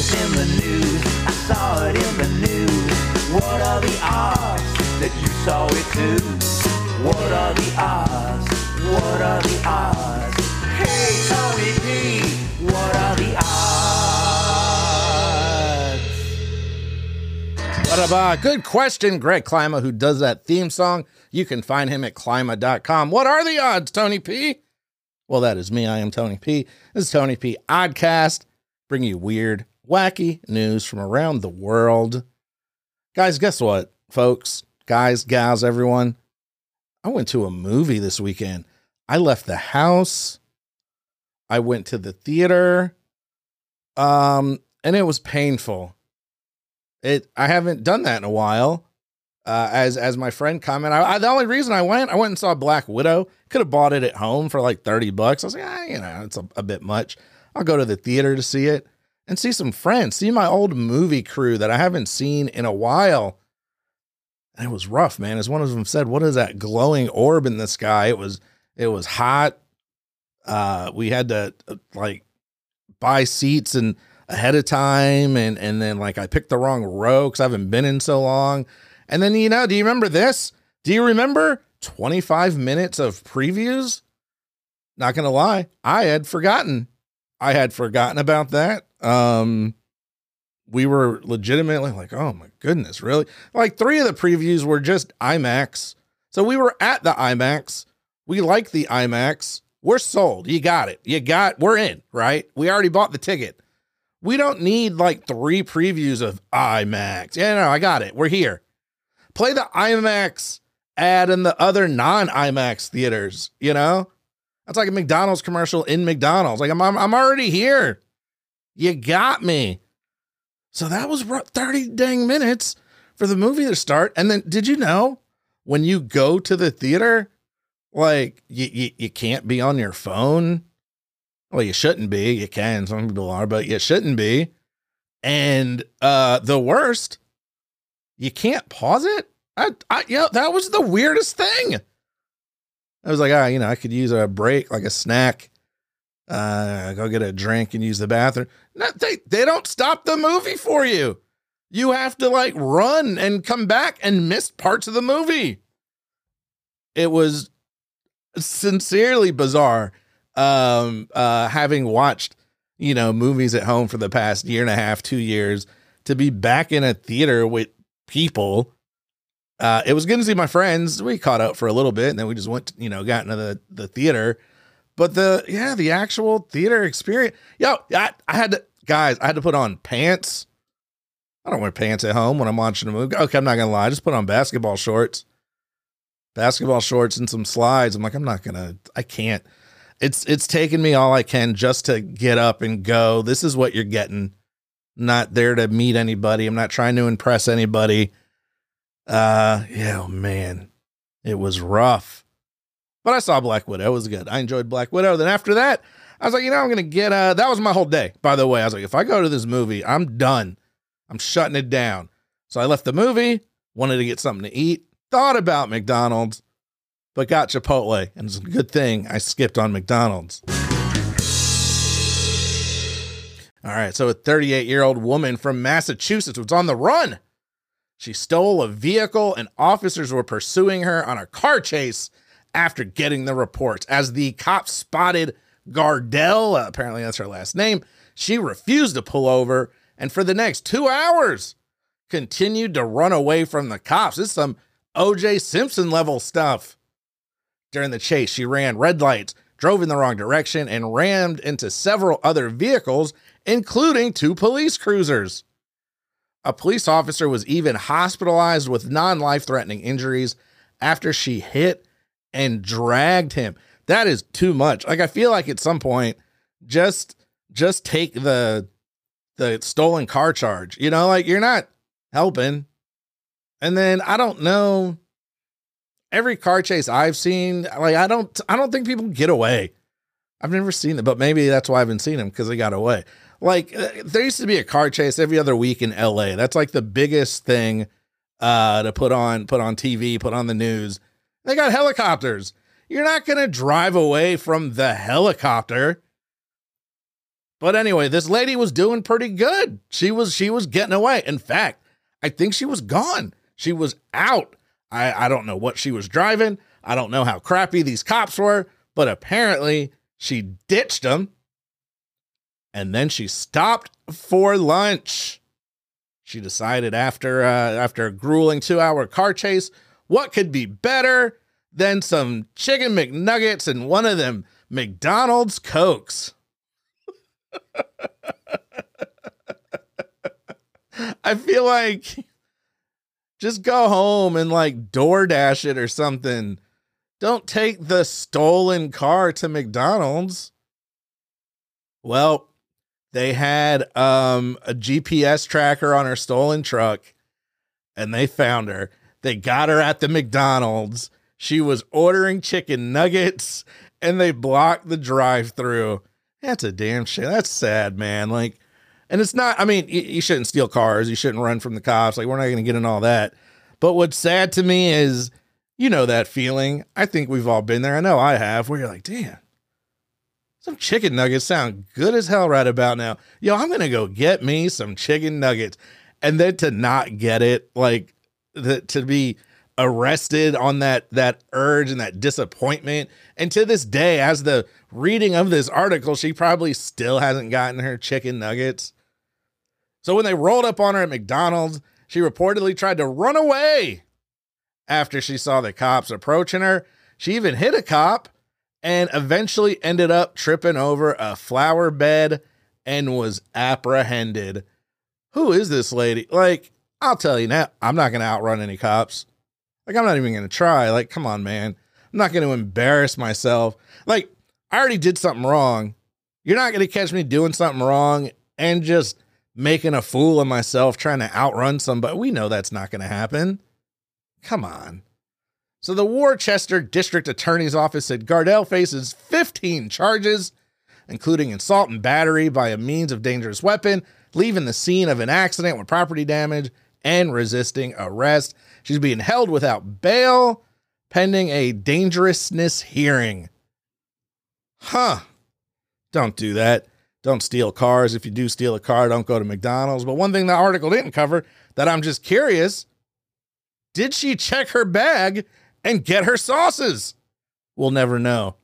was in the news. I saw it in the news. What are the odds that you saw it too? What are the odds? What are the odds? Hey, Tony P, what are the odds? About good question, Greg Klima, who does that theme song. You can find him at klima.com. What are the odds, Tony P? Well, that is me. I am Tony P. This is Tony P. Oddcast, bringing you weird, wacky news from around the world. Guys, guess what, folks? Guys, gals, everyone. I went to a movie this weekend. I left the house. I went to the theater. Um, and it was painful. It I haven't done that in a while. Uh, as as my friend commented, I, I, the only reason I went, I went and saw Black Widow. Could have bought it at home for like thirty bucks. I was like, ah, you know, it's a, a bit much. I'll go to the theater to see it and see some friends, see my old movie crew that I haven't seen in a while. And it was rough, man. As one of them said, "What is that glowing orb in the sky?" It was it was hot. Uh, we had to uh, like buy seats and ahead of time, and and then like I picked the wrong row because I haven't been in so long. And then you know, do you remember this? Do you remember 25 minutes of previews? Not gonna lie, I had forgotten. I had forgotten about that. Um, we were legitimately like, oh my goodness, really? Like three of the previews were just IMAX. So we were at the IMAX. We like the IMAX. We're sold. You got it. You got, we're in, right? We already bought the ticket. We don't need like three previews of IMAX. Yeah, no, I got it. We're here. Play the IMAX ad in the other non IMAX theaters, you know? That's like a McDonald's commercial in McDonald's. Like, I'm, I'm, I'm already here. You got me. So that was 30 dang minutes for the movie to start. And then did you know when you go to the theater, like you, you, you can't be on your phone? Well, you shouldn't be. You can, some people are, but you shouldn't be. And uh the worst, you can't pause it. I, I yeah, that was the weirdest thing. I was like, ah, you know, I could use a break, like a snack. Uh, go get a drink and use the bathroom. No, they they don't stop the movie for you. You have to like run and come back and miss parts of the movie. It was sincerely bizarre. Um, uh, having watched, you know, movies at home for the past year and a half, two years, to be back in a theater with people. Uh, it was good to see my friends. We caught up for a little bit and then we just went, to, you know, got into the, the theater. But the, yeah, the actual theater experience, yo, I, I had to, guys, I had to put on pants. I don't wear pants at home when I'm watching a movie. Okay, I'm not gonna lie. I just put on basketball shorts, basketball shorts, and some slides. I'm like, I'm not gonna. I can't. It's it's taken me all I can just to get up and go. This is what you're getting. not there to meet anybody. I'm not trying to impress anybody. Uh, yeah, oh man, it was rough. But I saw Black Widow. It was good. I enjoyed Black Widow. Then after that, I was like, you know, I'm gonna get uh that was my whole day, by the way. I was like, if I go to this movie, I'm done. I'm shutting it down. So I left the movie, wanted to get something to eat, thought about McDonald's, but got Chipotle. And it's a good thing I skipped on McDonald's. All right, so a 38 year old woman from Massachusetts was on the run. She stole a vehicle, and officers were pursuing her on a car chase after getting the reports. As the cops spotted Gardell, apparently that's her last name, she refused to pull over and for the next two hours continued to run away from the cops. It's some OJ Simpson level stuff. During the chase, she ran red lights, drove in the wrong direction, and rammed into several other vehicles, including two police cruisers. A police officer was even hospitalized with non life threatening injuries after she hit and dragged him. That is too much. Like I feel like at some point just just take the the stolen car charge. You know, like you're not helping. And then I don't know every car chase I've seen, like I don't I don't think people get away. I've never seen it, but maybe that's why I haven't seen them because they got away. Like uh, there used to be a car chase every other week in LA. That's like the biggest thing uh to put on put on TV, put on the news. They got helicopters. You're not going to drive away from the helicopter. But anyway, this lady was doing pretty good. She was she was getting away. In fact, I think she was gone. She was out. I, I don't know what she was driving. I don't know how crappy these cops were, but apparently she ditched them. And then she stopped for lunch. She decided after uh, after a grueling two hour car chase, what could be better than some chicken McNuggets and one of them McDonald's Cokes? I feel like just go home and like DoorDash it or something. Don't take the stolen car to McDonald's. Well, they had um, a GPS tracker on her stolen truck and they found her. They got her at the McDonald's. She was ordering chicken nuggets and they blocked the drive through. That's a damn shame. That's sad, man. Like, and it's not, I mean, you, you shouldn't steal cars. You shouldn't run from the cops. Like, we're not going to get in all that. But what's sad to me is, you know, that feeling. I think we've all been there. I know I have, where you're like, damn, some chicken nuggets sound good as hell right about now. Yo, I'm going to go get me some chicken nuggets. And then to not get it, like, the, to be arrested on that that urge and that disappointment. And to this day as the reading of this article she probably still hasn't gotten her chicken nuggets. So when they rolled up on her at McDonald's she reportedly tried to run away after she saw the cops approaching her. She even hit a cop and eventually ended up tripping over a flower bed and was apprehended. Who is this lady? Like I'll tell you now, I'm not going to outrun any cops. Like, I'm not even going to try. Like, come on, man. I'm not going to embarrass myself. Like, I already did something wrong. You're not going to catch me doing something wrong and just making a fool of myself trying to outrun somebody. We know that's not going to happen. Come on. So, the Worcester District Attorney's Office said Gardell faces 15 charges, including assault and battery by a means of dangerous weapon, leaving the scene of an accident with property damage, and resisting arrest. She's being held without bail pending a dangerousness hearing. Huh. Don't do that. Don't steal cars. If you do steal a car, don't go to McDonald's. But one thing the article didn't cover that I'm just curious did she check her bag and get her sauces? We'll never know.